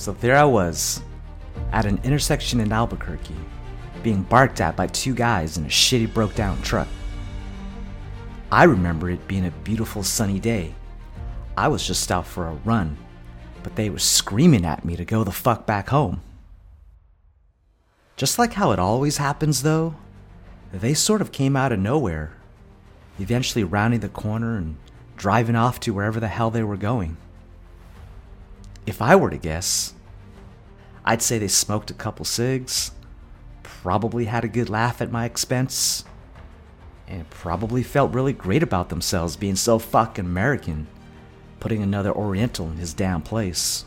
So there I was, at an intersection in Albuquerque, being barked at by two guys in a shitty broke down truck. I remember it being a beautiful sunny day. I was just out for a run, but they were screaming at me to go the fuck back home. Just like how it always happens, though, they sort of came out of nowhere, eventually rounding the corner and driving off to wherever the hell they were going. If I were to guess, I'd say they smoked a couple cigs, probably had a good laugh at my expense, and probably felt really great about themselves being so fucking American, putting another Oriental in his damn place.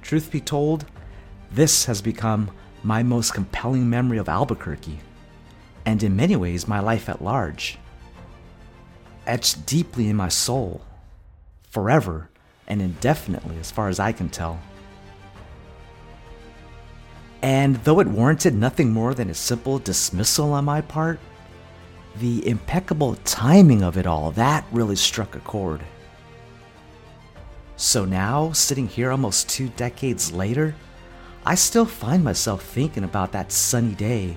Truth be told, this has become my most compelling memory of Albuquerque, and in many ways my life at large. Etched deeply in my soul, forever and indefinitely as far as I can tell. And though it warranted nothing more than a simple dismissal on my part, the impeccable timing of it all, that really struck a chord. So now, sitting here almost two decades later, I still find myself thinking about that sunny day,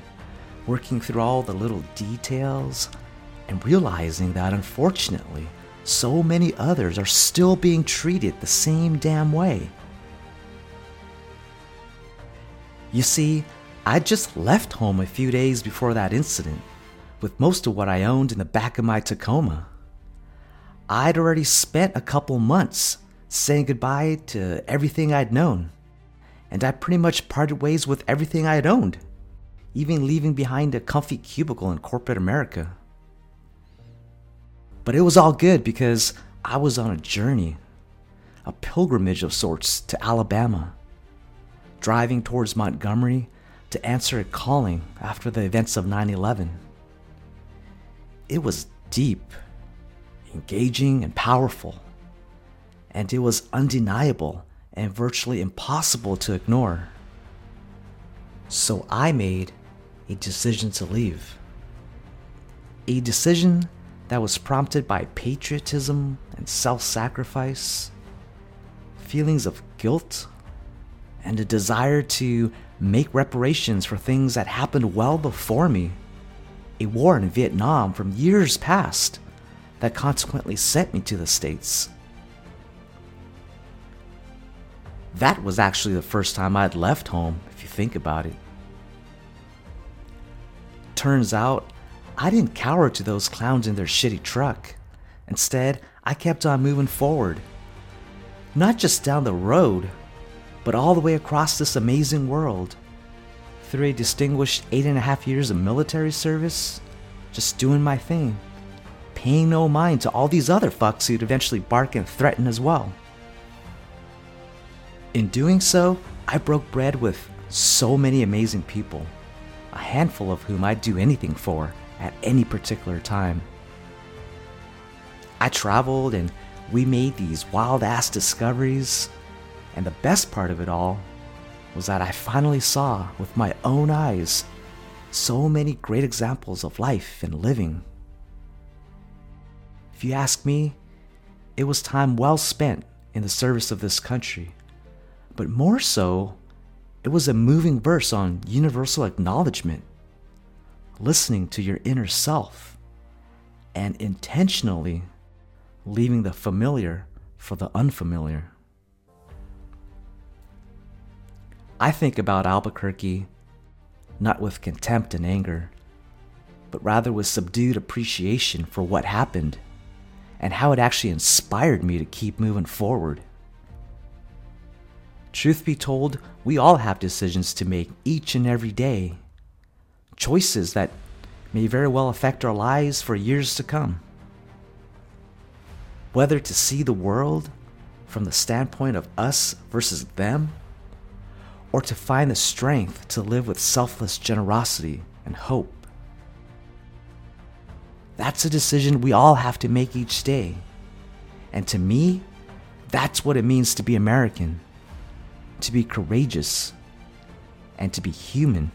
working through all the little details, and realizing that unfortunately, so many others are still being treated the same damn way. You see, I just left home a few days before that incident, with most of what I owned in the back of my Tacoma. I'd already spent a couple months saying goodbye to everything I'd known, and I pretty much parted ways with everything I had owned, even leaving behind a comfy cubicle in corporate America. But it was all good because I was on a journey, a pilgrimage of sorts to Alabama driving towards Montgomery to answer a calling after the events of 9 11. It was deep, engaging, and powerful, and it was undeniable and virtually impossible to ignore. So I made a decision to leave. A decision that was prompted by patriotism and self sacrifice, feelings of guilt and a desire to make reparations for things that happened well before me. A war in Vietnam from years past that consequently sent me to the States. That was actually the first time I'd left home, if you think about it. Turns out, I didn't cower to those clowns in their shitty truck. Instead, I kept on moving forward. Not just down the road, but all the way across this amazing world. Through a distinguished eight and a half years of military service, just doing my thing, paying no mind to all these other fucks who'd eventually bark and threaten as well. In doing so, I broke bread with so many amazing people, a handful of whom I'd do anything for at any particular time. I traveled and we made these wild ass discoveries and the best part of it all was that I finally saw with my own eyes so many great examples of life and living. If you ask me, it was time well spent in the service of this country, but more so, it was a moving verse on universal acknowledgement, listening to your inner self, and intentionally leaving the familiar for the unfamiliar. I think about Albuquerque not with contempt and anger, but rather with subdued appreciation for what happened and how it actually inspired me to keep moving forward. Truth be told, we all have decisions to make each and every day, choices that may very well affect our lives for years to come. Whether to see the world from the standpoint of us versus them or to find the strength to live with selfless generosity and hope. That's a decision we all have to make each day. And to me, that's what it means to be American, to be courageous, and to be human.